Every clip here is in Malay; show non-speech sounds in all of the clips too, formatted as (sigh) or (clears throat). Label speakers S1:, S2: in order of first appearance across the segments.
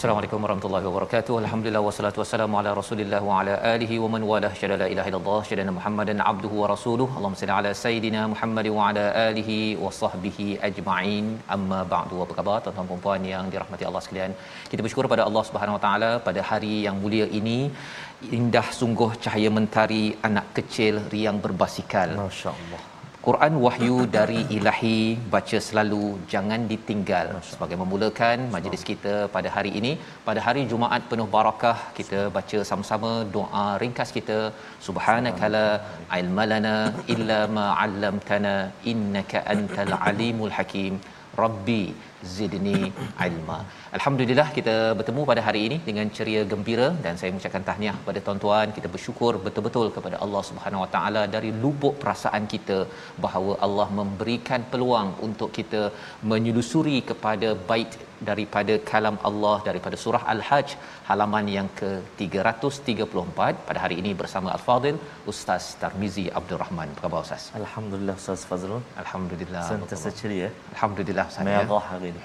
S1: Assalamualaikum warahmatullahi wabarakatuh. Alhamdulillah wassalatu wassalamu ala Rasulillah wa ala alihi wa man walah. Syada la ilaha illallah, syada Muhammadan abduhu wa rasuluh. Allahumma salli ala sayidina Muhammad wa ala alihi wa sahbihi ajma'in. Amma ba'du. Apa khabar tuan-tuan dan puan yang dirahmati Allah sekalian? Kita bersyukur pada Allah Subhanahu wa taala pada hari yang mulia ini. Indah sungguh cahaya mentari anak kecil riang berbasikal.
S2: Masya-Allah.
S1: Quran wahyu dari ilahi baca selalu jangan ditinggal. Sebagai memulakan majlis kita pada hari ini. Pada hari Jumaat penuh barakah kita baca sama-sama doa ringkas kita. Subhanakala ilmalana illa ma 'allamtana innaka antal alimul hakim. Rabbi zidni ilma alhamdulillah kita bertemu pada hari ini dengan ceria gembira dan saya mengucapkan tahniah kepada tuan-tuan kita bersyukur betul-betul kepada Allah Subhanahu Wa Taala dari lubuk perasaan kita bahawa Allah memberikan peluang untuk kita menyelusuri kepada bait daripada kalam Allah daripada surah Al-Hajj halaman yang ke-334 pada hari ini bersama Al-Fadil Ustaz Tarmizi Abdul Rahman. Apa khabar Ustaz?
S2: Alhamdulillah Ustaz Fazrul.
S1: Alhamdulillah.
S2: Sentiasa ceria.
S1: Alhamdulillah Ustaz. ya.
S2: Merah hari ini.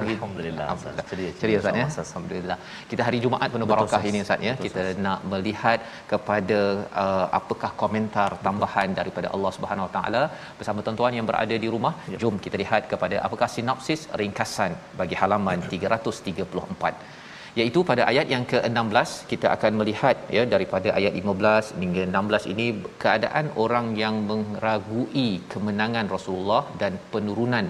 S2: Alhamdulillah. Ustaz. Ceria.
S1: Ceria Ustaz ya. Alhamdulillah. Kita hari Jumaat penuh
S2: Betul,
S1: barakah ini Ustaz ya.
S2: Betul,
S1: Kita nak melihat kepada uh, apakah komentar tambahan daripada Allah Subhanahu Wa Taala bersama tuan-tuan yang berada di rumah.
S2: Ya.
S1: Jom kita lihat kepada apakah sinopsis ringkasan bagi halaman 334 iaitu pada ayat yang ke-16 kita akan melihat ya daripada ayat 15 hingga 16 ini keadaan orang yang meragui kemenangan Rasulullah dan penurunan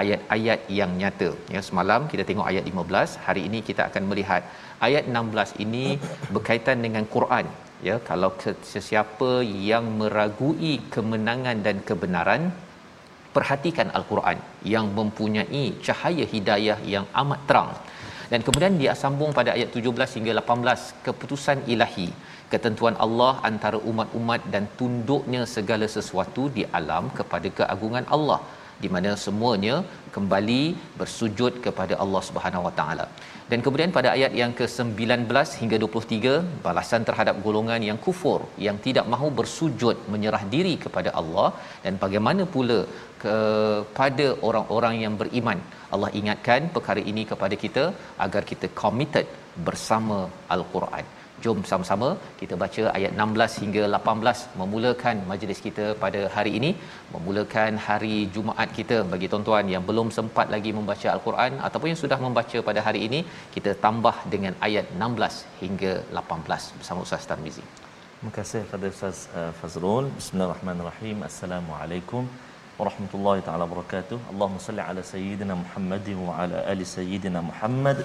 S1: ayat-ayat yang nyata. Ya semalam kita tengok ayat 15 hari ini kita akan melihat ayat 16 ini berkaitan dengan Quran. Ya kalau sesiapa yang meragui kemenangan dan kebenaran perhatikan al-Quran yang mempunyai cahaya hidayah yang amat terang. Dan kemudian dia sambung pada ayat 17 hingga 18 keputusan ilahi. Ketentuan Allah antara umat-umat dan tunduknya segala sesuatu di alam kepada keagungan Allah di mana semuanya kembali bersujud kepada Allah Subhanahu Wa Taala. Dan kemudian pada ayat yang ke-19 hingga 23 balasan terhadap golongan yang kufur yang tidak mahu bersujud menyerah diri kepada Allah dan bagaimana pula kepada orang-orang yang beriman. Allah ingatkan perkara ini kepada kita agar kita committed bersama al-Quran. Jom sama-sama kita baca ayat 16 hingga 18 memulakan majlis kita pada hari ini, memulakan hari Jumaat kita bagi tuan-tuan yang belum sempat lagi membaca al-Quran ataupun yang sudah membaca pada hari ini, kita tambah dengan ayat 16 hingga 18 bersama Ustaz Tarmizi.
S2: Terima kasih kepada Ustaz uh, Fazrul. Bismillahirrahmanirrahim. Assalamualaikum warahmatullahi taala wabarakatuh. Allahumma salli ala sayyidina Muhammad wa ala ali sayyidina Muhammad.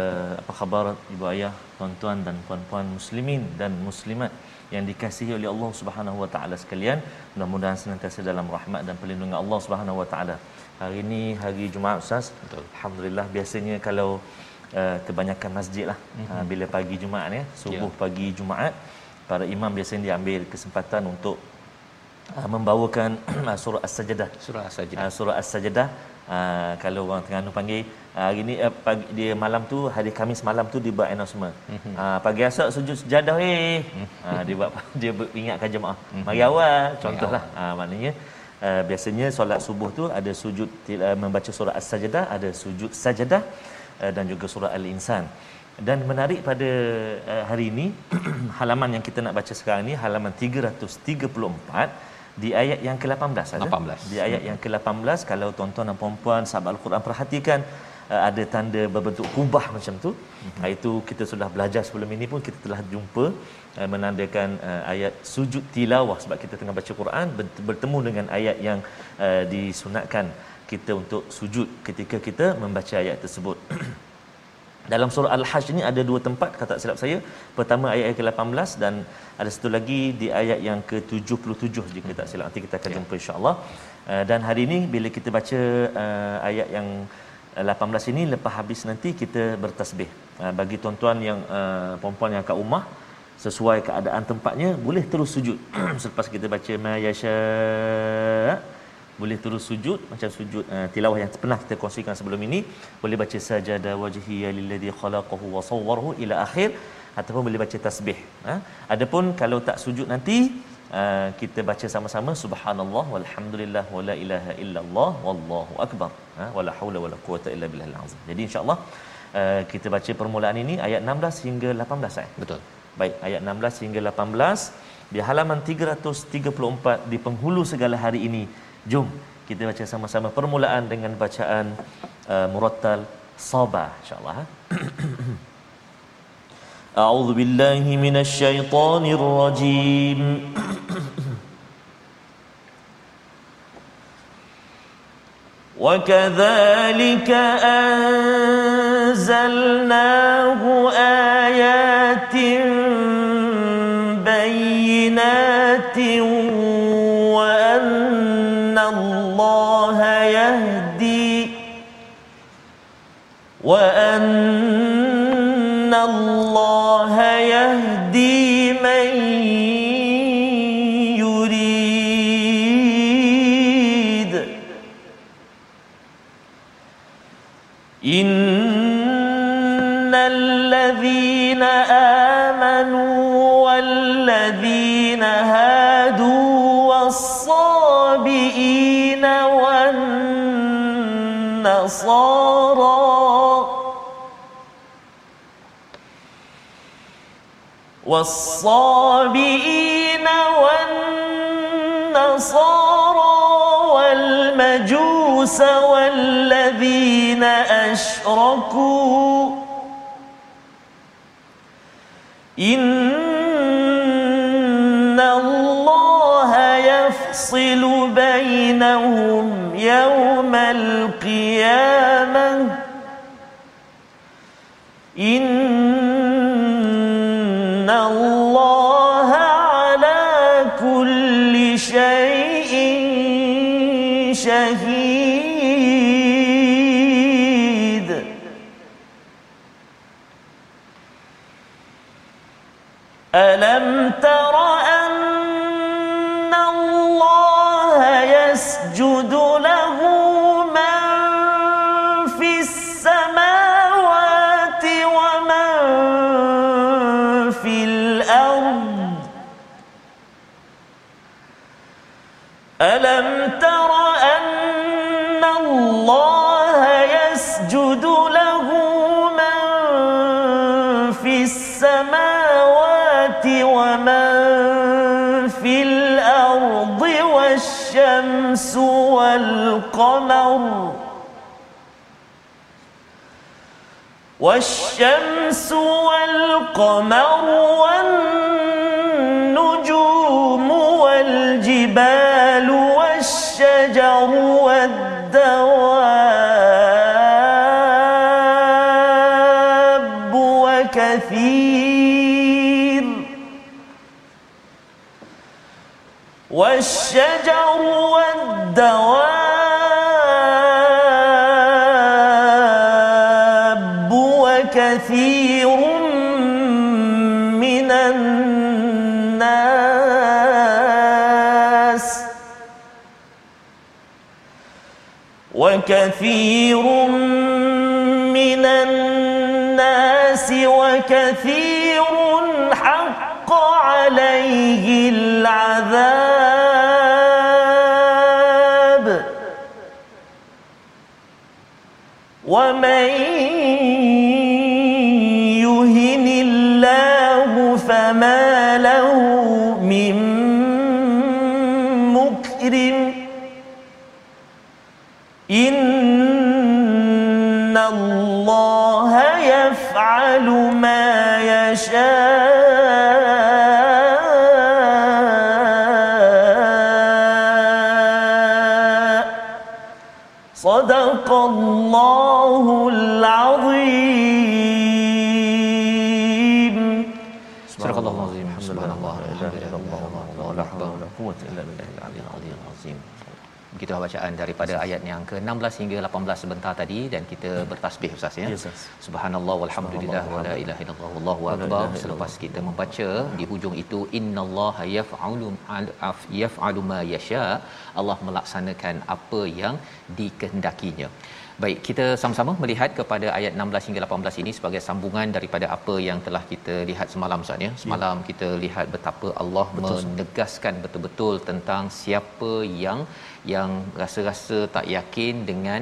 S2: Uh, apa khabar ibu ayah, tuan-tuan dan puan-puan muslimin dan muslimat yang dikasihi oleh Allah Subhanahu wa taala sekalian. Mudah-mudahan senantiasa dalam rahmat dan perlindungan Allah Subhanahu wa taala. Hari ini hari Jumaat Ustaz.
S1: Betul.
S2: Alhamdulillah biasanya kalau uh, kebanyakan masjid lah mm-hmm. uh, bila pagi Jumaat ya, subuh
S1: Ya.
S2: pagi Jumaat para imam biasanya diambil kesempatan untuk uh, membawakan (clears throat) surah As-Sajdah.
S1: Surah saja.
S2: Uh, surah As-Sajdah uh, kalau orang Terengganu panggil uh, hari ni uh, pagi dia malam tu hari Khamis malam tu dia buat announcement.
S1: Mhm.
S2: Uh, pagi esok sujud sejadah eh. Uh, dia buat (laughs) dia ingatkan jemaah. Mari awal contohlah. Uh, maknanya uh, biasanya solat subuh tu ada sujud uh, membaca surah As-Sajdah, ada sujud sajadah uh, dan juga surah Al-Insan. Dan menarik pada uh, hari ini (clears throat) halaman yang kita nak baca sekarang ni halaman 334 di ayat yang ke-18 ada
S1: 18.
S2: di ayat yang ke-18 kalau tuan-tuan dan puan-puan sahabat al-Quran perhatikan uh, ada tanda berbentuk kubah macam tu mm-hmm. itu kita sudah belajar sebelum ini pun kita telah jumpa uh, menandakan uh, ayat sujud tilawah sebab kita tengah baca Quran bertemu dengan ayat yang disunatkan kita untuk sujud ketika kita membaca ayat tersebut (clears throat) Dalam surah Al-Hajj ni ada dua tempat kata silap saya. Pertama ayat yang ke-18 dan ada satu lagi di ayat yang ke-77 jika tak silap. Nanti kita akan jumpa insya-Allah. Uh, dan hari ini bila kita baca uh, ayat yang 18 ini lepas habis nanti kita bertasbih. Uh, bagi tuan-tuan yang uh, puan-puan yang kat rumah sesuai keadaan tempatnya boleh terus sujud (clears throat) selepas kita baca ma boleh terus sujud macam sujud uh, tilawah yang pernah kita kongsikan sebelum ini. Boleh baca sajada wajhiya lilladhi khalaqahu wa sawwarahu ila akhir ataupun boleh baca tasbih ha? adapun kalau tak sujud nanti uh, kita baca sama-sama subhanallah walhamdulillah wala ilaha illallah wallahu akbar ha? wala haula wala quwata illa billahil azim. Jadi insyaallah uh, kita baca permulaan ini ayat 16 hingga 18 eh?
S1: Betul.
S2: Baik ayat 16 hingga 18 di halaman 334 di penghulu segala hari ini Jom kita baca sama-sama permulaan dengan bacaan uh, murattal sabah insyaallah. A'udzu billahi minasy syaithanir rajim. وكذلك أنزلناه آيات وأن الله يهدي من يريد إن الذين آمنوا والذين هادوا والصابئين والنصارى والصابئين والنصارى والمجوس والذين أشركوا. إن الله يفصل بينهم يوم القيامة. إن ألم تر أن الله يسجد له من في السماوات ومن في الأرض ألم تر أن الله والشمس والقمر والشمس والقمر والنجوم والجبال وكثير من الناس وكثير حق عليه العذاب. ومن يهن الله فما يفعل ما يشاء.
S1: Begitu bacaan daripada ayat yang ke-16 hingga 18 sebentar tadi dan kita bertasbih Ustaz ya.
S2: Ya, Ustaz.
S1: Subhanallah walhamdulillah wala ilaha illallah wallahu akbar. Selepas kita membaca di hujung itu innallaha yaf'alu al- yaf'alu ma yasha. Allah melaksanakan apa yang dikehendakinya. Baik, kita sama-sama melihat kepada ayat 16 hingga 18 ini sebagai sambungan daripada apa yang telah kita lihat semalam Ustaz ya. Semalam ya. kita lihat betapa Allah betul, menegaskan betul-betul tentang siapa yang yang rasa-rasa tak yakin dengan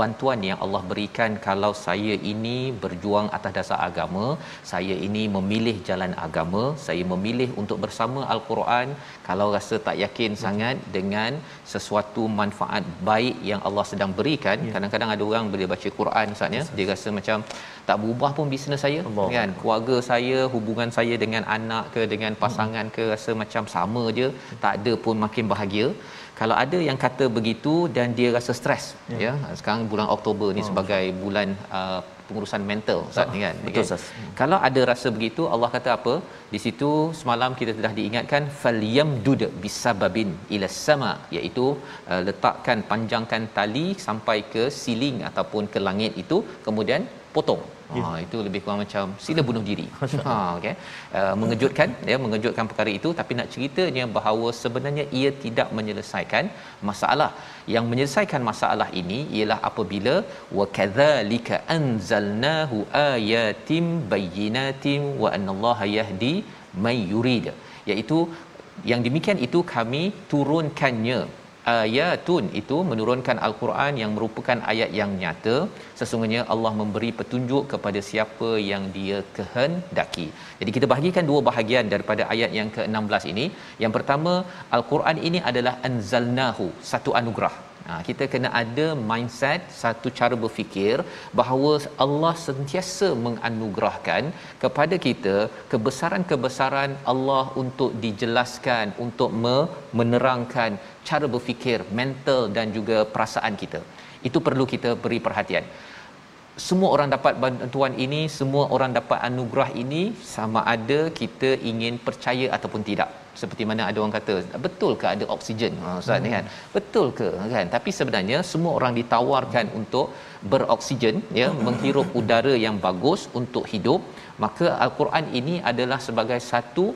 S1: bantuan yang Allah berikan kalau saya ini berjuang atas dasar agama, saya ini memilih jalan agama, saya memilih untuk bersama al-Quran, kalau rasa tak yakin hmm. sangat dengan sesuatu manfaat baik yang Allah sedang berikan, ya. kadang-kadang ada orang bila baca Quran Ustaz ya, dia rasa macam tak berubah pun bisnes saya Allah. kan keluarga saya hubungan saya dengan anak ke dengan pasangan ke rasa macam sama je tak ada pun makin bahagia kalau ada yang kata begitu dan dia rasa stres ya, ya. sekarang bulan Oktober ni oh. sebagai bulan uh, pengurusan mental Ustaz ni kan
S2: betul
S1: kan? kalau ada rasa begitu Allah kata apa di situ semalam kita telah diingatkan falyamdud bisababin ila sama iaitu uh, letakkan panjangkan tali sampai ke siling ataupun ke langit itu kemudian potong Ha itu lebih kurang macam sila bunuh diri. Ha okey. Uh, mengejutkan ya mengejutkan perkara itu tapi nak ceritanya bahawa sebenarnya ia tidak menyelesaikan masalah. Yang menyelesaikan masalah ini ialah apabila wa kadzalika anzalnahu ayatim bayyinatin wa annallaha yahdi may yurid. iaitu yang demikian itu kami turunkannya ayatun itu menurunkan al-Quran yang merupakan ayat yang nyata sesungguhnya Allah memberi petunjuk kepada siapa yang dia kehendaki. Jadi kita bahagikan dua bahagian daripada ayat yang ke-16 ini. Yang pertama al-Quran ini adalah anzalnahu satu anugerah. Ha, kita kena ada mindset satu cara berfikir bahawa Allah sentiasa menganugerahkan kepada kita kebesaran-kebesaran Allah untuk dijelaskan untuk menerangkan cara berfikir mental dan juga perasaan kita. Itu perlu kita beri perhatian semua orang dapat bantuan ini semua orang dapat anugerah ini sama ada kita ingin percaya ataupun tidak. Seperti mana ada orang kata betul ke ada oksigen? Ha ustaz hmm. kan. Betul ke? kan. Tapi sebenarnya semua orang ditawarkan hmm. untuk beroksigen ya menghirup udara yang bagus untuk hidup maka al-Quran ini adalah sebagai satu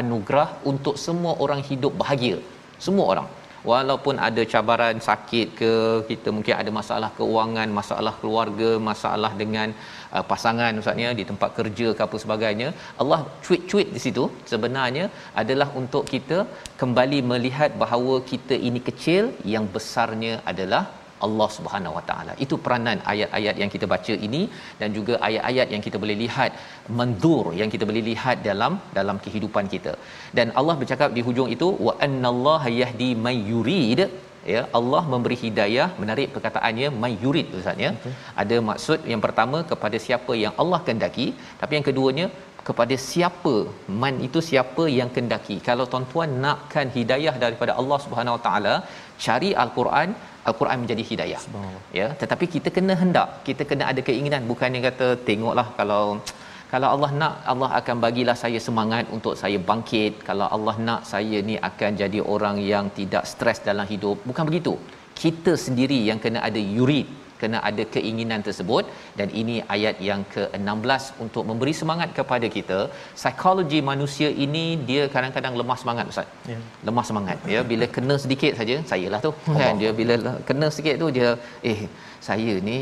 S1: anugerah untuk semua orang hidup bahagia. Semua orang walaupun ada cabaran sakit ke kita mungkin ada masalah keuangan masalah keluarga masalah dengan uh, pasangan ustaznya di tempat kerja ke apa sebagainya Allah cuit-cuit di situ sebenarnya adalah untuk kita kembali melihat bahawa kita ini kecil yang besarnya adalah Allah Subhanahu Wa Taala. Itu peranan ayat-ayat yang kita baca ini dan juga ayat-ayat yang kita boleh lihat mandur yang kita boleh lihat dalam dalam kehidupan kita. Dan Allah bercakap di hujung itu wa annallaha yahdi may yurid ya Allah memberi hidayah menarik perkataannya may yurid ustaz ya okay. ada maksud yang pertama kepada siapa yang Allah kehendaki tapi yang keduanya kepada siapa man itu siapa yang kendaki kalau tuan-tuan nakkan hidayah daripada Allah Subhanahu Wa Taala cari al-Quran al-Quran menjadi hidayah. Ya tetapi kita kena hendak kita kena ada keinginan. Bukan yang kata tengoklah kalau kalau Allah nak Allah akan bagilah saya semangat untuk saya bangkit. Kalau Allah nak saya ni akan jadi orang yang tidak stres dalam hidup. Bukan begitu. Kita sendiri yang kena ada yurid kena ada keinginan tersebut. Dan ini ayat yang ke-16 untuk memberi semangat kepada kita. Psikologi manusia ini dia kadang-kadang lemah semangat ustaz. Ya. lemah semangat. Ya bila kena sedikit saja sayalah tu. (laughs) Kan? Dia bila kena sikit tu dia eh saya ni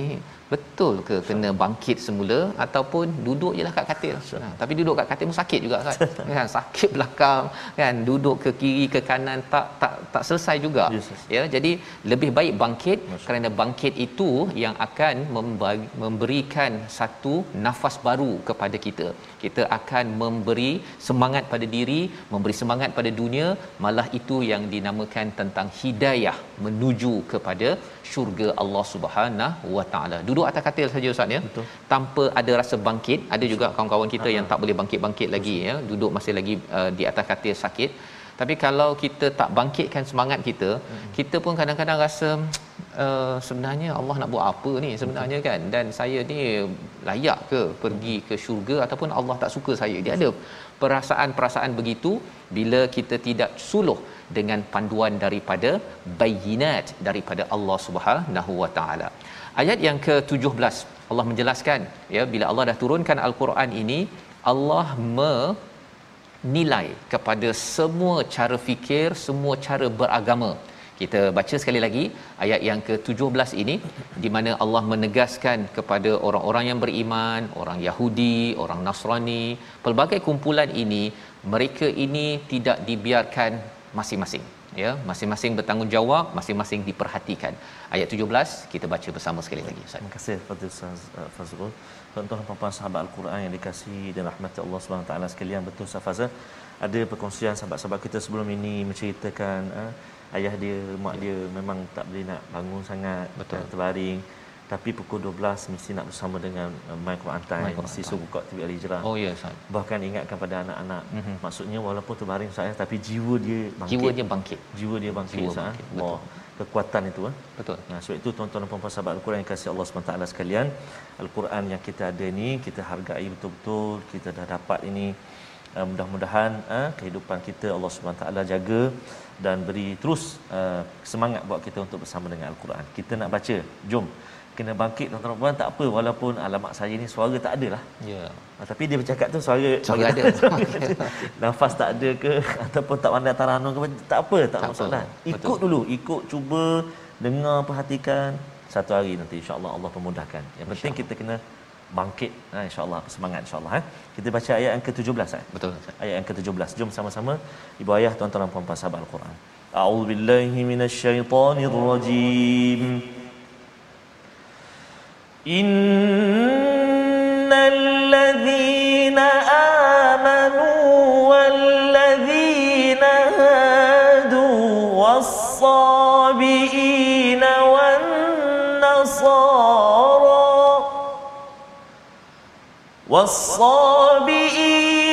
S1: betul ke kena bangkit semula ataupun duduk je lah kat katil? Ha, tapi duduk kat katil pun sakit juga kan? (laughs) Kan sakit belakang kan? Duduk ke kiri ke kanan tak tak tak selesai juga.
S2: Yes, yes.
S1: ya jadi lebih baik bangkit kerana bangkit itu yang akan membagi, memberikan satu nafas baru kepada kita. Kita akan memberi semangat pada diri memberi semangat pada dunia. Malah itu yang dinamakan tentang hidayah menuju kepada syurga Allah Subhanahu wa taala. Duduk atas katil saja ustaz ya?
S2: Betul.
S1: tanpa ada rasa bangkit. Ada juga kawan-kawan kita yang tak boleh bangkit-bangkit lagi ya? Duduk masih lagi uh, di atas katil sakit. Tapi kalau kita tak bangkitkan semangat kita kita pun kadang-kadang rasa uh, sebenarnya Allah nak buat apa ni sebenarnya kan? Dan saya ni layak ke pergi ke syurga ataupun Allah tak suka saya? Dia ada perasaan-perasaan begitu bila kita tidak suluh dengan panduan daripada bayinat daripada Allah Subhanahu wa taala. Ayat yang ke-17 Allah menjelaskan ya bila Allah dah turunkan al-Quran ini Allah menilai kepada semua cara fikir, semua cara beragama. Kita baca sekali lagi ayat yang ke-17 ini di mana Allah menegaskan kepada orang-orang yang beriman, orang Yahudi, orang Nasrani, pelbagai kumpulan ini mereka ini tidak dibiarkan masing-masing ya masing-masing bertanggungjawab masing-masing diperhatikan ayat 17 kita baca bersama sekali lagi Ustaz
S2: Terima kasih kepada Ustaz uh, Fazrul. Tuan-tuan dan puan-puan sahabat Al-Quran yang dikasihi dan rahmati Allah Subhanahu Taala sekalian betul Ustaz Fazal. Ada perkongsian sahabat-sahabat kita sebelum ini menceritakan uh, ayah dia, mak dia memang tak boleh nak bangun sangat
S1: Betul.
S2: uh, terbaring. Tapi pukul 12 mesti nak bersama dengan uh, My Quran Time,
S1: My Quran
S2: mesti suruh buka TV Al-Hijrah.
S1: oh ya Ustaz
S2: Bahkan ingatkan pada anak-anak.
S1: Mhm.
S2: Maksudnya walaupun terbaring saya tapi jiwa dia bangkit.
S1: jiwa dia bangkit
S2: jiwa dia bangkit.
S1: Jiwa
S2: Ustaz,
S1: bangkit,
S2: eh. Allah kekuatan itu eh.
S1: betul
S2: Nah, sebab itu tuan-tuan dan puan-puan sahabat Al-Quran yang kasih Allah SWT sekalian, Al-Quran yang kita ada ni kita hargai betul-betul, kita dah dapat ini uh, mudah-mudahan uh, kehidupan kita Allah SWT jaga dan beri terus uh, semangat buat kita untuk bersama dengan Al-Quran. Kita nak baca, jom kena bangkit tuan-tuan puan tak apa walaupun alamak saya ni suara tak ada lah.
S1: ya
S2: Ah, tapi dia bercakap tu suara
S1: Suara ada. (laughs)
S2: nafas tak ada ke ataupun tak pandai taranum ke tak apa tak,
S1: Tak
S2: masalah
S1: apa.
S2: ikut
S1: Betul.
S2: dulu ikut cuba dengar perhatikan satu hari nanti insyaallah Allah pemudahkan yang penting kita kena bangkit ha, insyaallah semangat insyaallah eh. kita baca ayat yang ke-17 eh.
S1: betul
S2: ayat yang ke-17 jom sama-sama ibu ayah tuan-tuan dan puan-puan sahabat al-Quran a'udzubillahi minasyaitonirrajim إن الذين آمنوا والذين هادوا والصابئين والنصارى والصابئين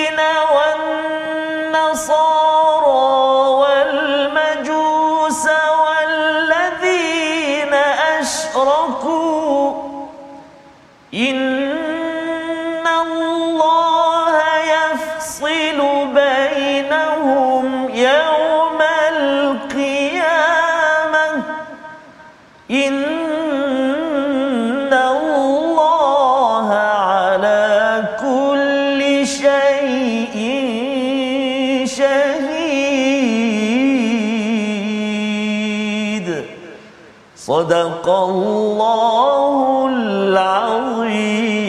S2: صدق الله العظيم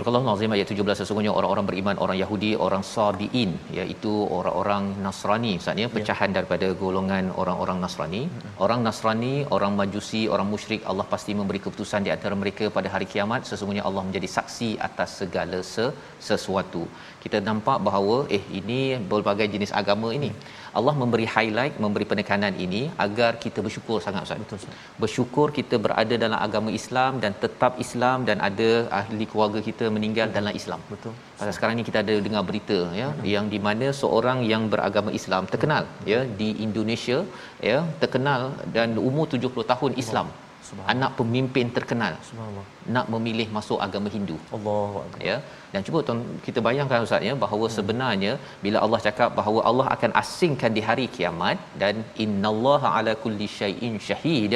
S1: Surah Al-Azim ayat 17 sesungguhnya orang-orang beriman orang Yahudi orang Sabiin iaitu orang-orang Nasrani maksudnya pecahan daripada golongan orang-orang Nasrani orang Nasrani orang Majusi orang musyrik Allah pasti memberi keputusan di antara mereka pada hari kiamat sesungguhnya Allah menjadi saksi atas segala se- sesuatu kita nampak bahawa eh ini berbagai jenis agama ini Allah memberi highlight memberi penekanan ini agar kita bersyukur sangat Ustaz
S2: Betul, Ustaz.
S1: bersyukur kita berada dalam agama Islam dan tetap Islam dan ada ahli keluarga kita meninggal dalam Islam.
S2: Betul.
S1: Pasal sekarang ni kita ada dengar berita ya yang di mana seorang yang beragama Islam terkenal ya di Indonesia ya terkenal dan umur 70 tahun Islam.
S2: Subhanallah.
S1: Anak pemimpin terkenal. Nak memilih masuk agama Hindu.
S2: Akbar.
S1: ya. Dan cuba tuan kita bayangkan ustaz ya bahawa sebenarnya bila Allah cakap bahawa Allah akan asingkan di hari kiamat dan innallaha ala kulli syai'in syahid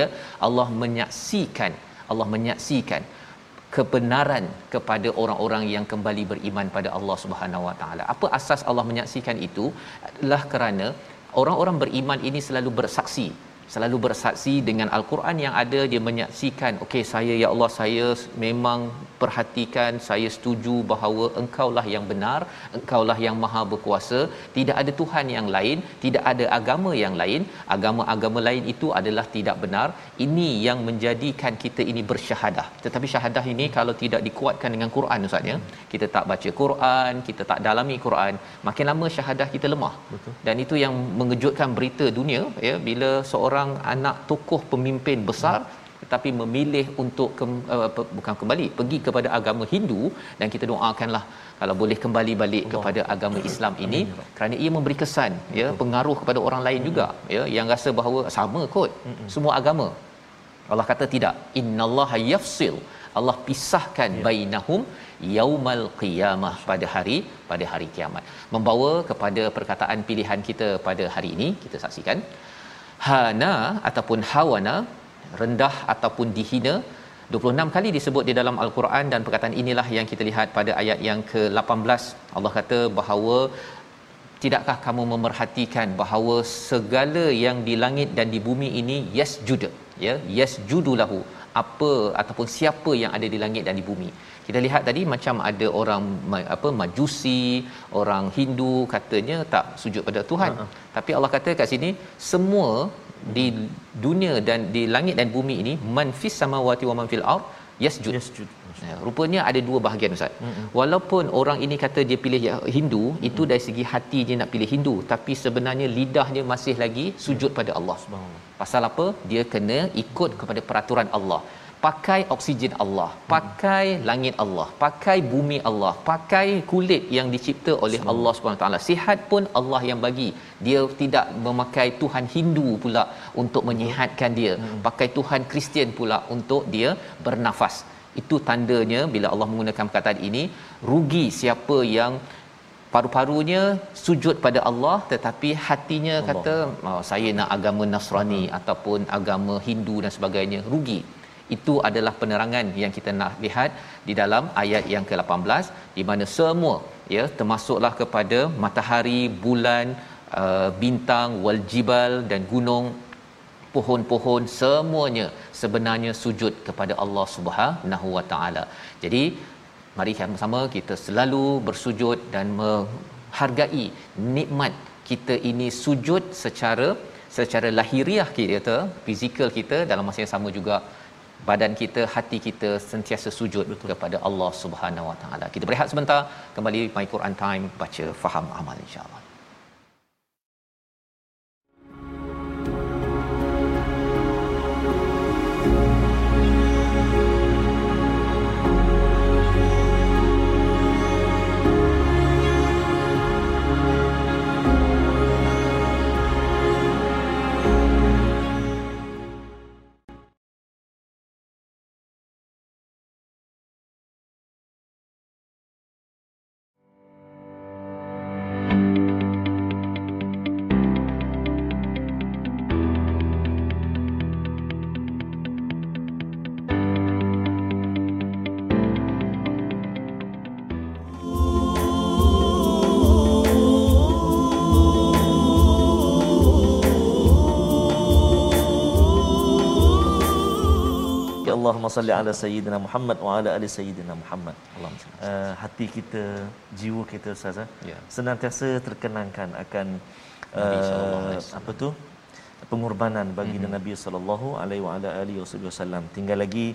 S1: Allah menyaksikan Allah menyaksikan kebenaran kepada orang-orang yang kembali beriman pada Allah Subhanahu Wa Taala. Apa asas Allah menyaksikan itu? Adalah kerana orang-orang beriman ini selalu bersaksi selalu bersaksi dengan al-Quran yang ada dia menyaksikan okey saya ya Allah saya memang perhatikan saya setuju bahawa engkaulah yang benar engkaulah yang maha berkuasa. Tidak ada tuhan yang lain tidak ada agama yang lain. Agama-agama lain itu adalah tidak benar. Ini yang menjadikan kita ini bersyahadah. Tetapi syahadah ini kalau tidak dikuatkan dengan Quran ustaz ya kita tak baca Quran kita tak dalami Quran makin lama syahadah kita lemah.
S2: Betul.
S1: dan itu yang mengejutkan berita dunia ya bila seorang anak tokoh pemimpin besar tetapi memilih untuk ke, uh, bukan kembali pergi kepada agama Hindu. Dan kita doakanlah kalau boleh kembali balik
S2: Allah.
S1: kepada agama Islam ini
S2: Amin, ya
S1: kerana ia memberi kesan ya pengaruh kepada orang lain juga ya yang rasa bahawa sama kot semua agama. Allah kata tidak. Innallaha yafsil. Allah pisahkan
S2: Ya.
S1: bainahum yaumal qiyamah pada hari pada hari kiamat. Membawa kepada perkataan pilihan kita pada hari ini kita saksikan hana ataupun hawana rendah ataupun dihina. 26 kali disebut di dalam al-Quran dan perkataan inilah yang kita lihat pada ayat yang ke-18 Allah kata bahawa tidakkah kamu memerhatikan bahawa segala yang di langit dan di bumi ini yasjud ya yasjudu lahu apa ataupun siapa yang ada di langit dan di bumi kita lihat tadi macam ada orang apa majusi orang Hindu katanya tak sujud pada Tuhan
S2: Ha-ha.
S1: tapi Allah kata kat sini semua di dunia dan di langit dan bumi ini man fis samawati wa man fil ard yasjud
S2: Yasjud.
S1: Ya, rupanya ada dua bahagian ustaz. Mm-hmm. Walaupun orang ini kata dia pilih ya- Hindu, mm-hmm. itu dari segi hati dia nak pilih Hindu, tapi sebenarnya lidahnya masih lagi sujud pada Allah. Pasal apa? Dia kena ikut kepada peraturan Allah. Pakai oksigen Allah, pakai langit Allah, pakai bumi Allah, pakai kulit yang dicipta oleh Allah Subhanahu taala. Sihat pun Allah yang bagi. Dia tidak memakai Tuhan Hindu pula untuk menyihatkan dia. Pakai Tuhan Kristian pula untuk dia bernafas. Itu tandanya bila Allah menggunakan perkataan ini, rugi siapa yang paru-parunya sujud pada Allah tetapi hatinya
S2: Allah.
S1: kata oh, saya nak agama Nasrani ataupun agama Hindu dan sebagainya rugi itu adalah penerangan yang kita nak lihat di dalam ayat yang ke-18 di mana semua ya termasuklah kepada matahari bulan uh, bintang wal jibal dan gunung pohon-pohon semuanya sebenarnya sujud kepada Allah Subhanahu Wa Taala. Jadi mari sama-sama kita selalu bersujud dan menghargai nikmat kita ini sujud secara secara lahiriah kita fizikal kita dalam masa yang sama juga badan kita hati kita sentiasa sujud Betul. kepada Allah Subhanahu Wa Taala. Kita berehat sebentar kembali My Quran Time baca faham amal insya-Allah.
S2: Allahumma salli ala sayyidina Muhammad wa ala ali sayyidina Muhammad.
S1: Allahumma.
S2: Uh, hati kita, jiwa kita Ustaz eh,
S1: Ya.
S2: senantiasa terkenangkan akan uh, apa tu? pengorbanan bagi mm-hmm. Nabi sallallahu alaihi wa ala alihi wasallam. Tinggal lagi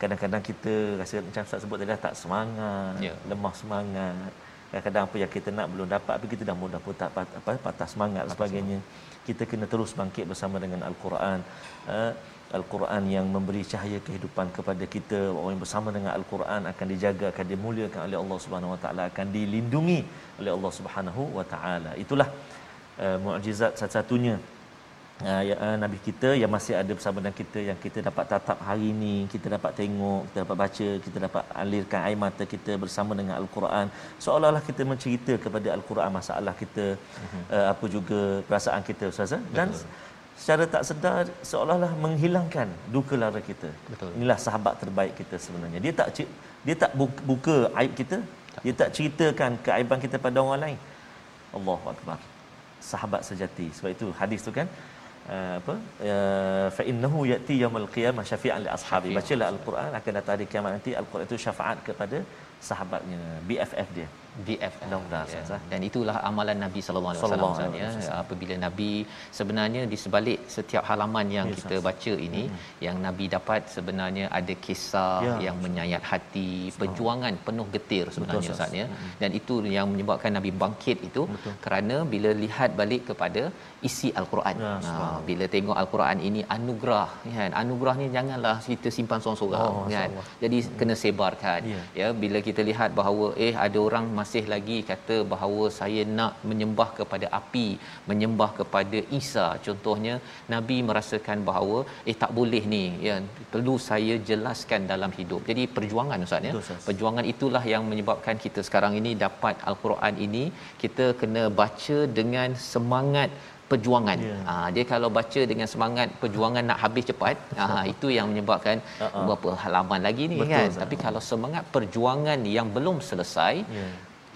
S2: kadang-kadang kita rasa macam Ustaz sebut tadi tak semangat,
S1: Ya.
S2: lemah semangat. Kadang-kadang apa yang kita nak belum dapat tapi kita dah mudah pun tak pat- apa patah semangat dan sebagainya. Kita kena terus bangkit bersama dengan al-Quran. Uh, Al-Quran yang memberi cahaya kehidupan kepada kita. Orang yang bersama dengan Al-Quran akan dijaga akan dimuliakan oleh Allah Subhanahu Wa Taala akan dilindungi oleh Allah Subhanahu Wa Taala. Itulah uh, mukjizat satu-satunya uh, ya, uh, Nabi kita yang masih ada bersama dengan kita yang kita dapat tatap hari ini kita dapat tengok kita dapat baca kita dapat alirkan air mata kita bersama dengan Al-Quran. Seolah-olah kita mencerita kepada Al-Quran masalah kita uh, apa juga perasaan kita Ustaz eh? dan secara tak sedar seolah-olah menghilangkan duka lara kita.
S1: Betul.
S2: Inilah sahabat terbaik kita sebenarnya. Dia tak dia tak bu- buka aib kita. Dia tak ceritakan keaiban kita pada orang lain. Allahu akbar. Sahabat sejati. Sebab itu hadis tu kan apa uh, fa innahu yati yaumil qiyamah syafi'an li ashabi bacalah al-Quran akan datang hari kiamat nanti al-Quran itu syafaat kepada sahabatnya BFF dia
S1: BF
S2: Mudah-mudahan,
S1: ya.
S2: Ustaz, eh?
S1: dan itulah amalan Nabi sallallahu alaihi wasallam ya. apabila Nabi sebenarnya di sebalik setiap halaman yang
S2: Ya,
S1: kita baca ini yang Nabi dapat sebenarnya ada kisah
S2: Ya,
S1: yang menyayat hati perjuangan penuh getir sebenarnya
S2: Ustaz.
S1: Ya dan itu yang menyebabkan Nabi bangkit itu
S2: Betul.
S1: kerana bila lihat balik kepada isi al-Quran
S2: Ya, subhanallah.
S1: Bila tengok al-Quran ini anugerah kan? Anugerah ni janganlah kita simpan seorang-seorang
S2: Oh,
S1: kan? jadi kena sebarkan.
S2: Ya.
S1: ya bila kita lihat bahawa eh ada orang masih lagi kata bahawa saya nak menyembah kepada api menyembah kepada Isa. Contohnya nabi merasakan bahawa eh tak boleh ni ya. Perlu saya jelaskan dalam hidup. Jadi perjuangan ustaz ya. Perjuangan itulah yang menyebabkan kita sekarang ini dapat al-Quran ini kita kena baca dengan semangat perjuangan.
S2: Ya.
S1: Ha, dia kalau baca dengan semangat perjuangan nak habis cepat, ha, (laughs) itu yang menyebabkan
S2: Ha-ha.
S1: berapa halaman lagi ni
S2: Betul,
S1: kan.
S2: Ustaz.
S1: Tapi kalau semangat perjuangan yang belum selesai,
S2: Ya.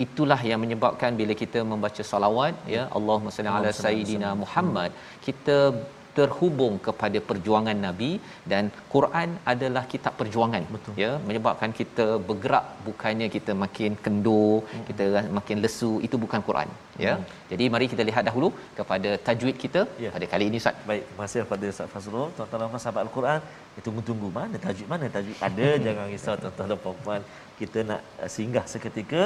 S1: itulah yang menyebabkan bila kita membaca salawat ya Allahumma salli ala
S2: Allahumma salli ala
S1: sayyidina Muhammad kita terhubung kepada perjuangan nabi dan Quran adalah kitab perjuangan
S2: Betul.
S1: ya menyebabkan kita bergerak bukannya kita makin kendur
S2: Hmm.
S1: kita makin lesu itu bukan Quran ya jadi mari kita lihat dahulu kepada tajwid kita
S2: Ya.
S1: pada kali ini Ustaz
S2: Baik, terima kasih kepada Ustaz Fazrul. Tuan-tuan sahabat Al-Quran, kita tunggu-tunggu mana tajwid mana tajwid. Ada (laughs) jangan risau tuan-tuan dan puan Kita nak uh, singgah seketika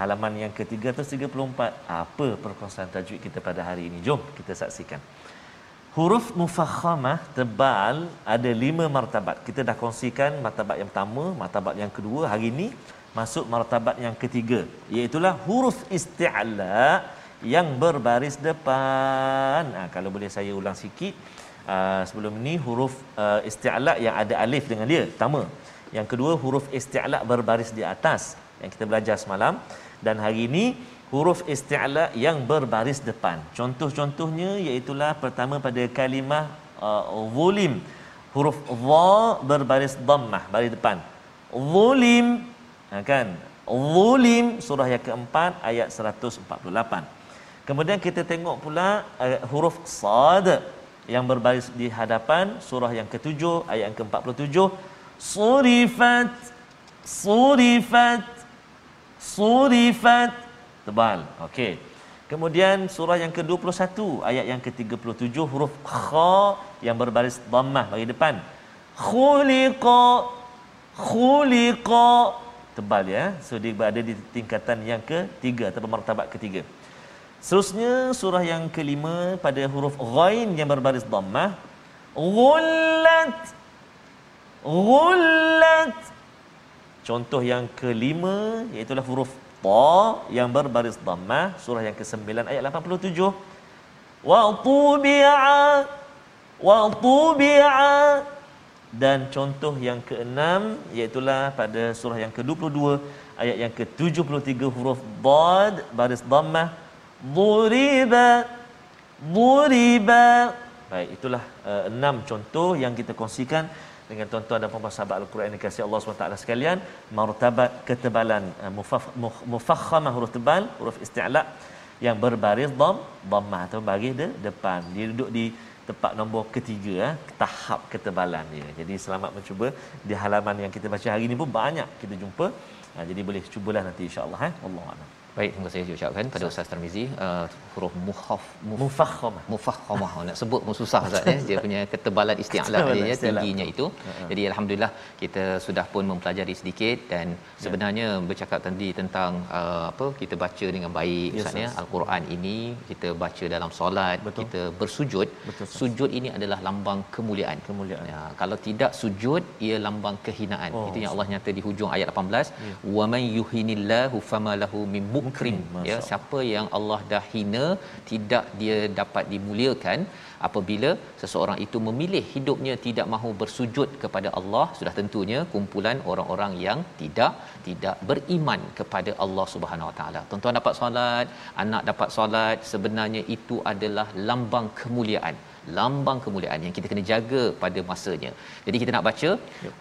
S2: halaman yang ke-334. Apa perkongsian tajwid kita pada hari ini? Jom kita saksikan. Huruf mufakhamah tebal ada lima martabat. Kita dah kongsikan martabat yang pertama, martabat yang kedua. Hari ini masuk martabat yang ketiga. Iaitulah huruf isti'la yang berbaris depan. Ha, kalau boleh saya ulang sikit. Uh, sebelum ini huruf uh, isti'la yang ada alif dengan dia. Pertama. Yang kedua huruf isti'la berbaris di atas yang kita belajar semalam dan hari ini huruf isti'la yang berbaris depan. Contoh-contohnya iaitulah pertama pada kalimah uh, zulim huruf dha berbaris dhammah baris depan. Zulim ha, kan? Zulim surah yang keempat ayat 148. Kemudian kita tengok pula uh, huruf sad yang berbaris di hadapan surah yang ketujuh ayat yang ke-47 surifat surifat surifat tebal. Okey. Kemudian surah yang ke-21 ayat yang ke-37 huruf kha yang berbaris dhammah bagi depan. Khuliqa khuliqa. Tebal ya. So dia berada di tingkatan yang ketiga atau martabat ketiga. Seterusnya surah yang kelima pada huruf ghain yang berbaris dhammah. Ghullat ghullat. Contoh yang kelima iaitu huruf ta yang berbaris dhammah surah yang ke-9 ayat 87 wa tubi'a wa tubi'a dan contoh yang keenam iaitu pada surah yang ke-22 ayat yang ke-73 huruf dad baris dhammah. Duriba duriba baik itulah uh, enam contoh yang kita kongsikan dengan tuan-tuan dan puan sahabat Al-Quran yang dikasihi Allah SWT sekalian martabat ketebalan muf- mufakhamah huruf tebal huruf isti'la yang berbaris dham dhammah atau baris de, depan dia duduk di tempat nombor ketiga eh, tahap ketebalan dia jadi selamat mencuba di halaman yang kita baca hari ini pun banyak kita jumpa Ha, jadi boleh cubalah nanti insya-Allah eh. Wallahu a'lam.
S1: Baik terima kasih ucapkan pada Ustaz Tarmizi uh, huruf muhaf muf,
S2: Mufakhamah.
S1: mufakhamah. Nak sebut pun susah Ustaz ya. Dia punya ketebalan (laughs) isti'la
S2: Ketebalan
S1: dia ya, tingginya itu. Jadi alhamdulillah kita sudah pun mempelajari sedikit dan sebenarnya bercakap tadi tentang uh, apa kita baca dengan baik
S2: Ya,
S1: Ustaz ya. al-Quran ini kita baca dalam solat
S2: Betul.
S1: kita bersujud.
S2: Betul,
S1: sujud ini adalah lambang kemuliaan.
S2: Kemuliaan.
S1: ya, kalau tidak sujud ia lambang kehinaan.
S2: Oh,
S1: itu yang Allah nyata di hujung ayat 18 wa man yuhinillahu fama lahu min mukrim ya siapa yang Allah dah hina tidak dia dapat dimuliakan apabila seseorang itu memilih hidupnya tidak mahu bersujud kepada Allah sudah tentunya kumpulan orang-orang yang tidak tidak beriman kepada Allah Subhanahu Wa Taala. Tuan-tuan dapat solat, anak dapat solat, sebenarnya itu adalah lambang kemuliaan. Lambang kemuliaan yang kita kena jaga pada masanya. Jadi kita nak baca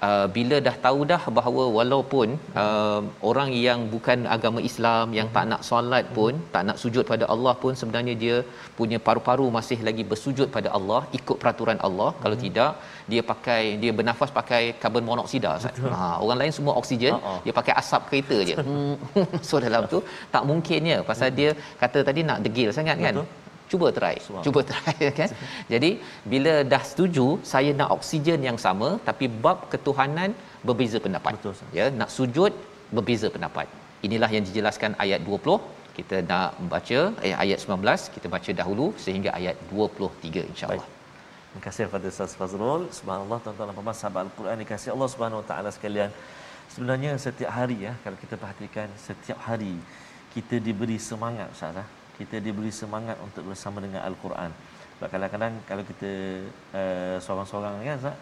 S1: uh, bila dah tahu dah bahawa walaupun uh, orang yang bukan agama Islam yang tak nak solat pun tak nak sujud pada Allah pun sebenarnya dia punya paru-paru masih lagi bersujud pada Allah ikut peraturan Allah. Kalau tidak dia pakai dia bernafas pakai karbon monoksida (laughs) ha orang lain semua oksigen
S2: Ha-ha.
S1: dia pakai asap kereta je. (laughs) Hmm, (laughs) so dalam tu tak mungkinnya. Pasal dia kata tadi nak degil sangat kan?
S2: Betul.
S1: Cuba try. Cuba try (laughs) kan? Jadi bila dah setuju saya nak oksigen yang sama tapi bab ketuhanan berbeza pendapat.
S2: Betul,
S1: ya nak sujud berbeza pendapat. Inilah yang dijelaskan ayat 20 kita nak baca eh, ayat 19 kita baca dahulu sehingga ayat 23 insyaallah.
S2: Terima kasih kepada Ustaz Fazrul. Subhanallah tuan-tuan dan puan sahabat Al-Quran dikasihi Allah Subhanahu Wa Taala sekalian. Sebenarnya setiap hari ya kalau kita perhatikan setiap hari kita diberi semangat Ustaz ah. Kita diberi semangat untuk bersama dengan Al-Quran. Sebab kadang-kadang kalau kita uh, seorang-seorang kan Ustaz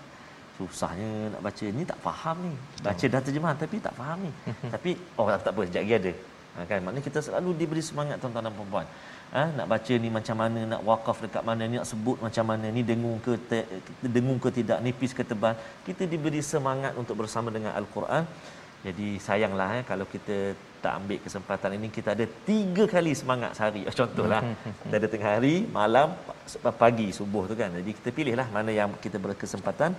S2: susahnya nak baca ni tak faham ni. Baca dah terjemahan tapi tak faham ni. (laughs) tapi oh tak apa sekejap lagi ada. Ha, kan maknanya kita selalu diberi semangat tuan-tuan dan puan-puan. Ha, nak baca ni macam mana, nak wakaf dekat mana, ni nak sebut macam mana, ni dengung ke te, dengung ke tidak, nipis ke tebal. Kita diberi semangat untuk bersama dengan Al-Quran. Jadi sayanglah eh, kalau kita tak ambil kesempatan ini kita ada tiga kali semangat sehari. (laughs) Contohlah (laughs) kita ada tengah hari, malam, pagi, subuh tu kan. Jadi kita pilihlah mana yang kita berkesempatan.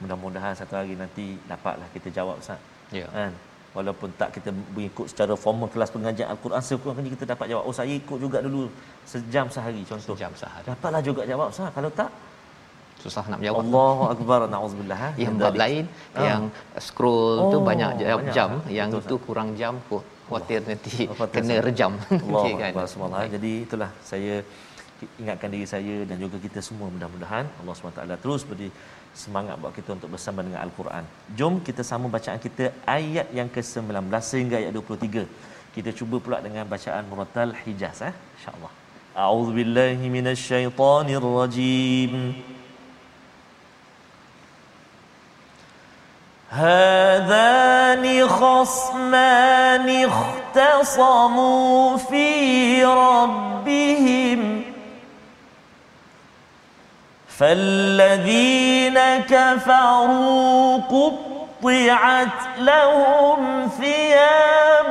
S2: Mudah-mudahan satu hari nanti dapatlah kita jawab Ustaz.
S1: Ya.
S2: Kan? Walaupun tak kita mengikut secara formal kelas pengajian Al-Quran sekurang-kurangnya kita dapat jawab. Oh saya ikut juga dulu sejam sehari contoh.
S1: Sejam sehari.
S2: Dapatlah juga jawab Ustaz. Kalau tak
S1: susah nak menjawab
S2: Allahu akbar nauzubillah. ha.
S1: yang bab lain
S2: Ah.
S1: yang scroll tu
S2: Oh,
S1: banyak jam,
S2: banyak.
S1: jam yang
S2: Betul,
S1: tu kurang jam kok khawatir nanti
S2: khawatir
S1: kena rejam (laughs)
S2: Allah
S1: Okey
S2: Akbar subhanallah. Jadi itulah saya ingatkan diri saya dan juga kita semua mudah-mudahan Allah SWT terus beri semangat buat kita untuk bersama dengan Al-Quran. Jom kita sama bacaan kita ayat yang ke-19 sehingga ayat 23. Kita cuba pula dengan bacaan Muratal Hijaz eh insya-Allah. A'udzubillahi minasyaitonirrajim. هذان خصمان اختصموا في ربهم فالذين كفروا قطعت لهم ثياب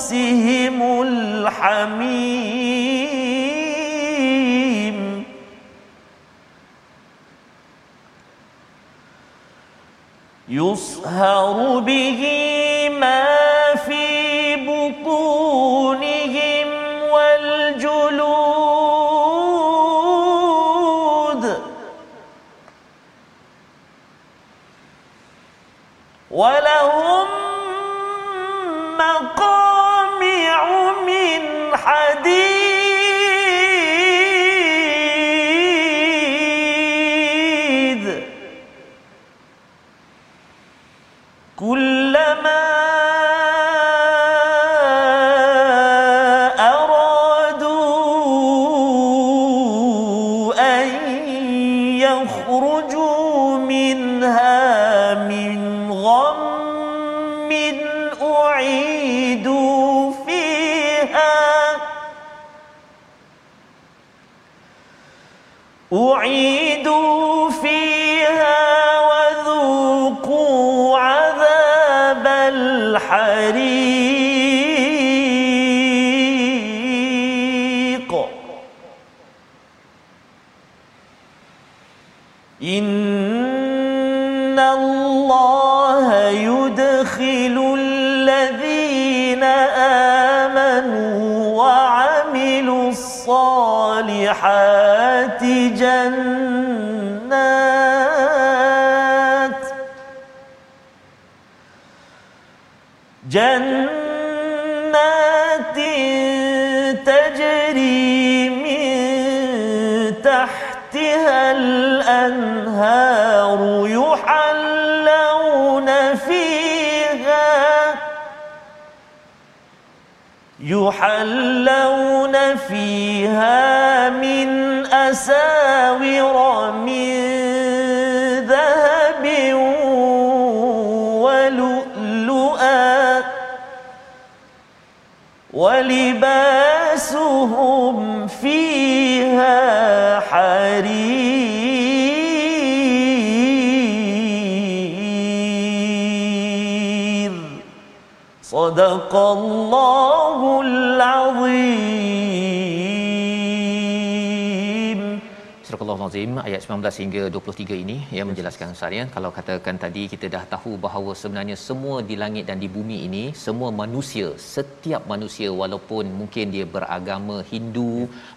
S2: رؤوسهم الحميم. يصهر به أعيدوا فيها أعيدوا فيها الصالحات جنات يحلون فيها من أساور من صدق الله العظيم
S1: Al-Azim ayat 19 hingga 23 ini yang menjelaskan Ustaz ya kalau katakan tadi kita dah tahu bahawa sebenarnya semua di langit dan di bumi ini semua manusia setiap manusia walaupun mungkin dia beragama Hindu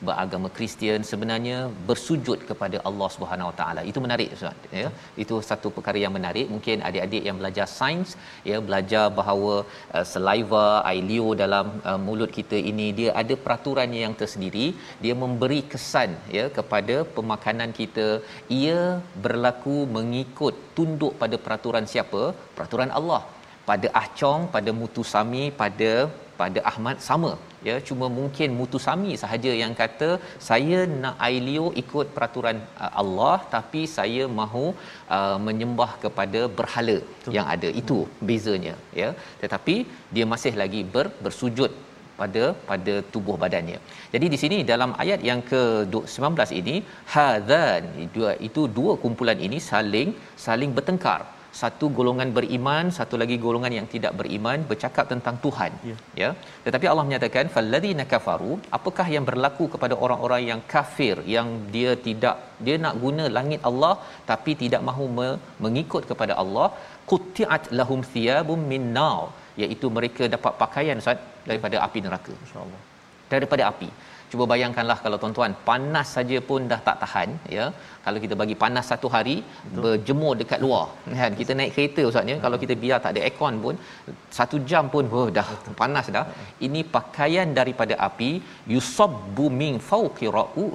S1: beragama Kristian sebenarnya bersujud kepada Allah Subhanahu Wa Taala. Itu menarik Ustaz ya. Itu satu perkara yang menarik. Mungkin adik-adik yang belajar sains ya belajar bahawa uh, saliva air liur dalam uh, mulut kita ini dia ada peraturannya yang tersendiri. Dia memberi kesan ya kepada pemakanan kita ia berlaku mengikut tunduk pada peraturan siapa? Peraturan Allah. Pada Ahcong pada Mutusami pada pada Ahmad sama. Ya cuma mungkin Mutusami sahaja yang kata saya nak air liur ikut peraturan uh, Allah tapi saya mahu uh, menyembah kepada berhala Betul. yang ada. Itu bezanya ya. Tetapi dia masih lagi ber, bersujud pada pada tubuh badannya. Jadi di sini dalam ayat yang ke-19 ini hadzan dua itu dua kumpulan ini saling saling bertengkar. Satu golongan beriman, satu lagi golongan yang tidak beriman bercakap tentang Tuhan. Ya. ya. Tetapi Allah menyatakan falladzina kafaru, apakah yang berlaku kepada orang-orang yang kafir yang dia tidak dia nak guna langit Allah tapi tidak mahu me- mengikut kepada Allah, qutti'at lahum thiyabum min nar iaitu mereka dapat pakaian Ustaz daripada api neraka. Insyaallah. Daripada api. Cuba bayangkanlah kalau tuan-tuan panas saja pun dah tak tahan ya. Kalau kita bagi panas satu hari Betul. berjemur dekat luar kan. Kita naik kereta ustaznya kalau kita biar tak ada aircon pun satu jam pun oh, dah panas dah. Ini pakaian daripada api yusabbu min fawqi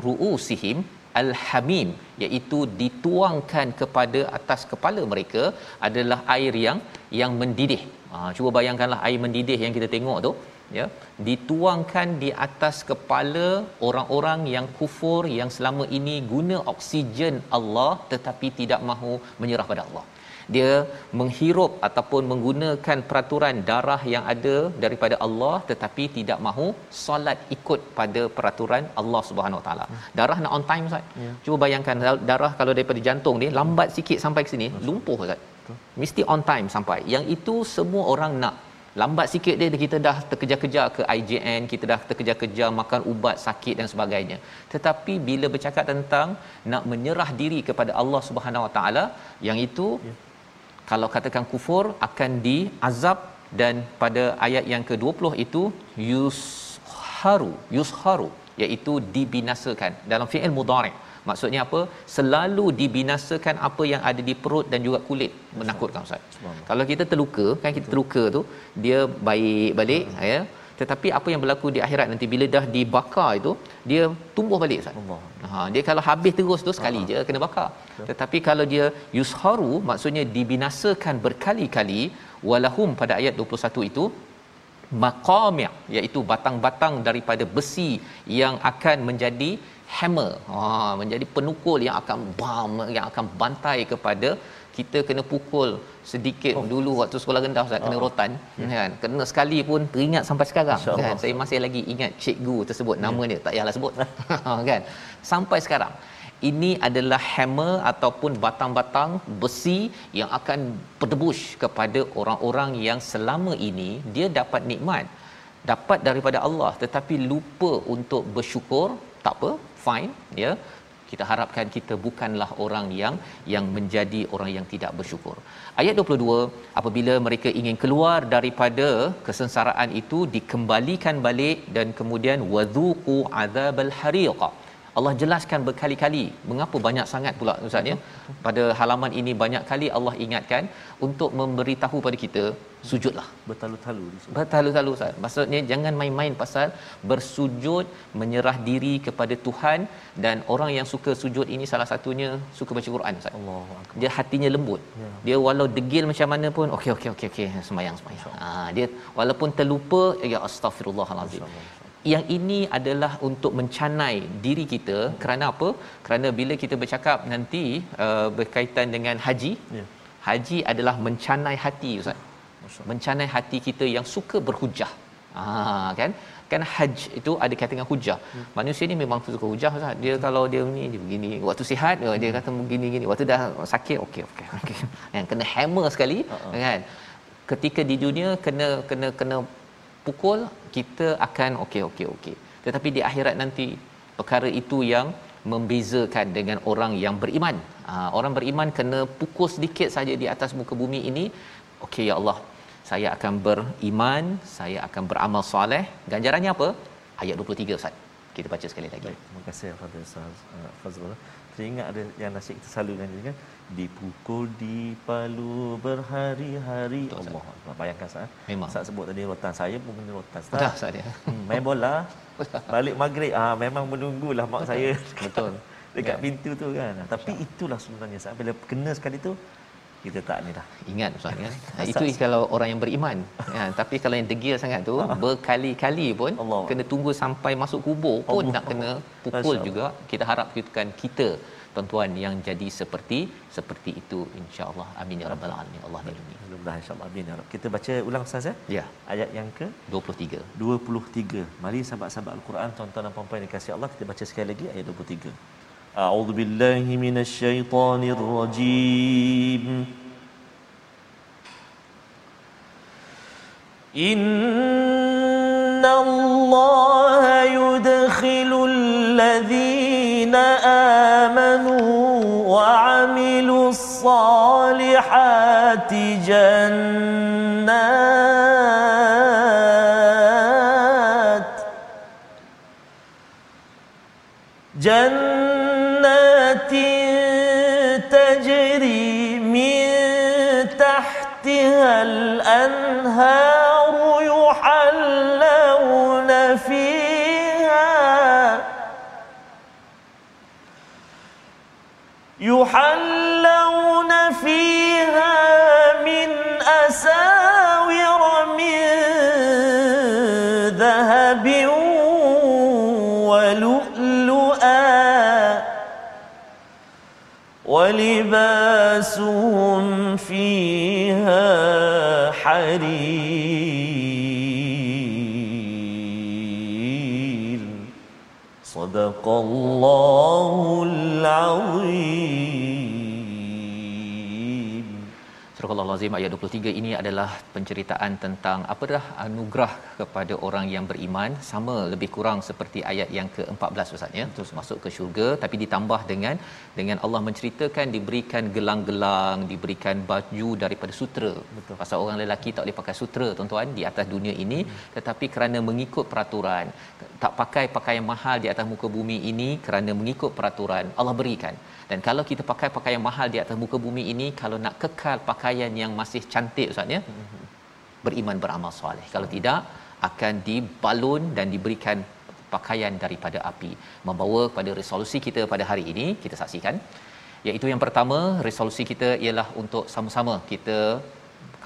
S1: ru'usihim al-hamim iaitu dituangkan kepada atas kepala mereka adalah air yang yang mendidih. Ha, cuba bayangkanlah air mendidih yang kita tengok tu ya dituangkan di atas kepala orang-orang yang kufur yang selama ini guna oksigen Allah tetapi tidak mahu menyerah pada Allah dia menghirup ataupun menggunakan peraturan darah yang ada daripada Allah tetapi tidak mahu solat ikut pada peraturan Allah Subhanahu taala. Darah nak on time Ustaz. Ya. Cuba bayangkan darah kalau daripada jantung ni lambat sikit sampai ke sini, lumpuh Ustaz. Mesti on time sampai. Yang itu semua orang nak. Lambat sikit dia kita dah terkejar-kejar ke IJN kita dah terkejar-kejar makan ubat sakit dan sebagainya. Tetapi bila bercakap tentang nak menyerah diri kepada Allah Subhanahu Wa Taala yang itu ya. kalau katakan kufur akan diazab dan pada ayat yang ke-20 itu yusharu yusharu iaitu dibinasakan dalam fi'il mudhari' maksudnya apa selalu dibinasakan apa yang ada di perut dan juga kulit menakutkan ustaz kalau kita terluka kan kita terluka tu dia baik balik hmm. ya tetapi apa yang berlaku di akhirat nanti bila dah dibakar itu dia tumbuh balik Ustaz. Ha dia kalau habis terus tu sekali Aha. je kena bakar. Ya. Tetapi kalau dia yusharu maksudnya dibinasakan berkali-kali walahum pada ayat 21 itu maqami' iaitu batang-batang daripada besi yang akan menjadi hammer. Ha menjadi penukul yang akan bam yang akan bantai kepada kita kena pukul sedikit oh. dulu waktu sekolah rendah Ustaz kena oh. rotan yeah. kan kena sekali pun teringat sampai sekarang kan saya masih lagi ingat cikgu tersebut nama yeah. dia tak payahlah sebut kan sampai sekarang ini adalah hammer ataupun batang-batang besi yang akan berdebush kepada orang-orang yang selama ini dia dapat nikmat dapat daripada Allah tetapi lupa untuk bersyukur tak apa fine ya kita harapkan kita bukanlah orang yang yang menjadi orang yang tidak bersyukur. Ayat 22 apabila mereka ingin keluar daripada kesengsaraan itu dikembalikan balik dan kemudian wadhuqu adzabal hariq. Allah jelaskan berkali-kali mengapa banyak sangat pula ustaz ya. Pada halaman ini banyak kali Allah ingatkan untuk memberitahu pada kita sujudlah.
S2: Bertalu-talu
S1: bertalu-talu ustaz. Maksudnya jangan main-main pasal bersujud menyerah diri kepada Tuhan dan orang yang suka sujud ini salah satunya suka baca Quran ustaz. Dia hatinya lembut.
S2: Ya.
S1: dia walau degil macam mana pun okey okey okey okey sembahyang sembahyang ha dia walaupun terlupa ya astagfirullahalazim yang ini adalah untuk mencanai diri kita kerana apa kerana bila kita bercakap nanti uh, berkaitan dengan haji
S2: Ya.
S1: haji adalah mencanai hati ustaz mencanai hati kita yang suka berhujah ah kan kan haj itu ada kaitan dengan hujah. Hmm. Manusia ni memang suka hujah Ustaz. Dia hmm. kalau dia ni dia begini, waktu sihat oh, dia kata begini gini, waktu dah sakit okey okey okey. (laughs) Yang kena hammer sekali uh-huh. kan. Ketika di dunia kena kena kena pukul kita akan okey okey okey. Tetapi di akhirat nanti perkara itu yang membezakan dengan orang yang beriman. Ha, orang beriman kena pukul sedikit saja di atas muka bumi ini. Okey ya Allah, saya akan beriman, saya akan beramal soleh. Ganjarannya apa? Ayat 23 Ustaz. Kita baca sekali lagi.
S2: Baik, terima kasih kepada Ustaz uh, Fazrul. Teringat ada yang nasihat kita selalu kan dipukul di palu berhari-hari
S1: Betul, Ustaz.
S2: Allah Akbar. bayangkan Ustaz
S1: Memang.
S2: Ustaz sebut tadi rotan saya pun benda rotan
S1: Dah
S2: Ustaz
S1: Ustaz dia.
S2: hmm, main bola balik maghrib ah memang menunggulah mak saya
S1: Betul.
S2: dekat
S1: Ya.
S2: pintu tu kan tapi itulah sebenarnya Ustaz bila kena sekali tu kita tak ni dah
S1: Ingat Ustaz kan. (laughs) Itu kalau orang yang beriman. Ya, tapi kalau yang degil sangat tu berkali-kali pun
S2: Allah.
S1: kena tunggu sampai masuk kubur pun
S2: Allah.
S1: nak kena pukul
S2: Allah.
S1: juga. Kita harap kita kita tuan-tuan yang jadi seperti seperti itu insya-Allah. Amin ya rabbal alamin. Allah lindungi.
S2: mudah-mudahan insya-Allah amin ya Rabb. kita baca ulang Ustaz ya
S1: Ya,
S2: ayat yang ke
S1: 23.
S2: 23. Mari sahabat-sahabat Al-Quran, tuan-tuan dan puan-puan dikasihi Allah, kita baca sekali lagi ayat 23. أعوذ بالله من الشيطان الرجيم. إن الله يدخل الذين آمنوا وعملوا الصالحات جنات فيها حرير. صدق الله العظيم.
S1: Surah Al-Azim ayat 23 ini adalah penceritaan tentang apakah anugerah kepada orang yang beriman sama lebih kurang seperti ayat yang ke-14 Ustaz ya? Masuk ke syurga tapi ditambah dengan dengan Allah menceritakan diberikan gelang-gelang diberikan baju daripada sutera.
S2: Betul.
S1: pasal orang lelaki tak boleh pakai sutera tuan-tuan di atas dunia ini. Tetapi kerana mengikut peraturan tak pakai pakaian mahal di atas muka bumi ini kerana mengikut peraturan Allah berikan dan kalau kita pakai pakaian mahal di atas muka bumi ini kalau nak kekal pakaian yang masih cantik ustaz ya beriman beramal soleh. Kalau tidak akan dibalun dan diberikan pakaian daripada api. Membawa pada resolusi kita pada hari ini kita saksikan. Iaitu yang pertama resolusi kita ialah untuk sama-sama kita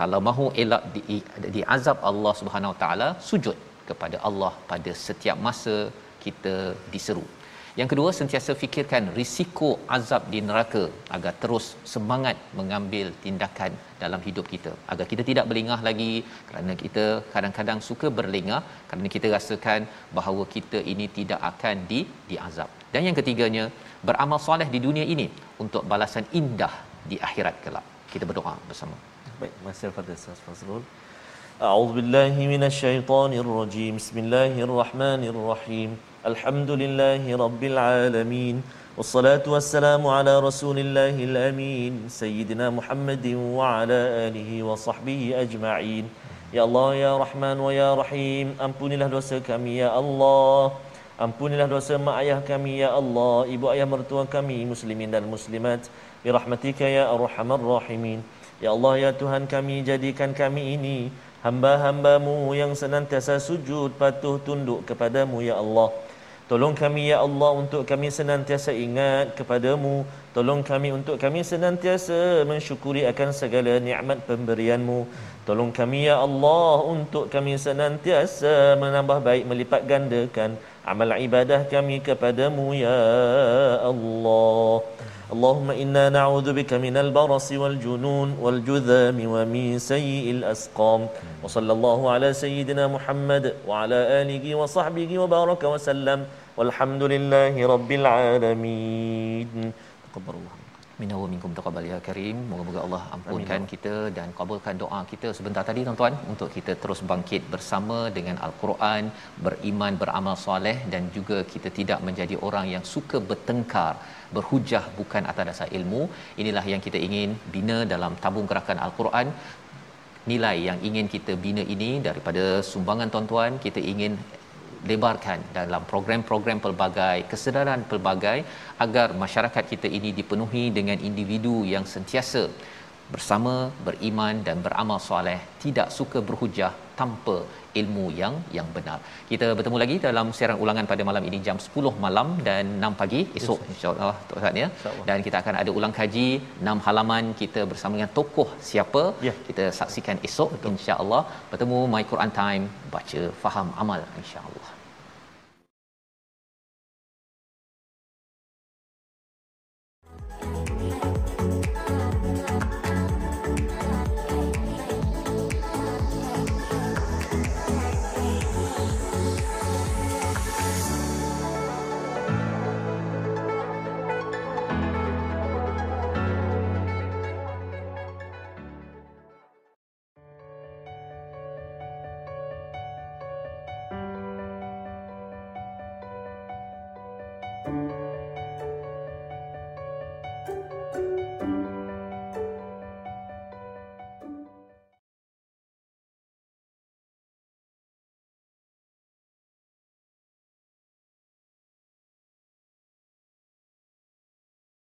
S1: kalau mahu elak di, di azab Allah Subhanahu Taala sujud kepada Allah pada setiap masa kita diseru yang kedua sentiasa fikirkan risiko azab di neraka agar terus semangat mengambil tindakan dalam hidup kita agar kita tidak berlengah lagi kerana kita kadang-kadang suka berlengah kerana kita rasakan bahawa kita ini tidak akan di diazab. Dan yang ketiganya beramal soleh di dunia ini untuk balasan indah di akhirat kelak. Kita berdoa bersama.
S2: Baik, pada Ustaz Fazrul. أعوذ بالله من الشيطان الرجيم بسم الله الرحمن الرحيم الحمد لله رب العالمين والصلاة والسلام على رسول الله الأمين سيدنا محمد وعلى آله وصحبه أجمعين يا الله يا رحمن ويا رحيم أمبني له dosa kami ya Allah Ampunilah dosa mak ayah kami ya Allah, ibu ayah mertua kami muslimin dan muslimat birahmatika ya arhamar rahimin. Ya Allah ya Tuhan kami jadikan kami ini hamba-hambamu yang senantiasa sujud patuh tunduk kepadamu ya Allah. Tolong kami ya Allah untuk kami senantiasa ingat kepadamu. Tolong kami untuk kami senantiasa mensyukuri akan segala nikmat pemberianmu. Tolong kami ya Allah untuk kami senantiasa menambah baik melipat gandakan amal ibadah kami kepadamu ya Allah. Allahumma inna na'udhu bika minal barasi wal junun wal judhami wa min sayyi'il asqam. Wa sallallahu ala sayyidina Muhammad wa ala alihi wa sahbihi wa baraka wa sallam. Walhamdulillahi rabbil alamin.
S1: Taqabbarullah Minna wa minkum taqabbal ya karim. Moga-moga Allah ampunkan Amin. kita dan kabulkan doa kita sebentar tadi tuan-tuan untuk kita terus bangkit bersama dengan al-Quran, beriman, beramal soleh dan juga kita tidak menjadi orang yang suka bertengkar, berhujah bukan atas dasar ilmu. Inilah yang kita ingin bina dalam tabung gerakan al-Quran. Nilai yang ingin kita bina ini daripada sumbangan tuan-tuan, kita ingin lebarkan dalam program-program pelbagai kesedaran pelbagai agar masyarakat kita ini dipenuhi dengan individu yang sentiasa bersama beriman dan beramal soleh tidak suka berhujah tanpa ilmu yang yang benar. Kita bertemu lagi dalam siaran ulangan pada malam ini jam 10 malam dan 6 pagi esok insya-Allah Tuhan ya. Dan kita akan ada ulang kaji 6 halaman kita bersama dengan tokoh siapa
S2: ya.
S1: kita saksikan esok insya-Allah. Bertemu My Quran Time baca faham amal insya-Allah.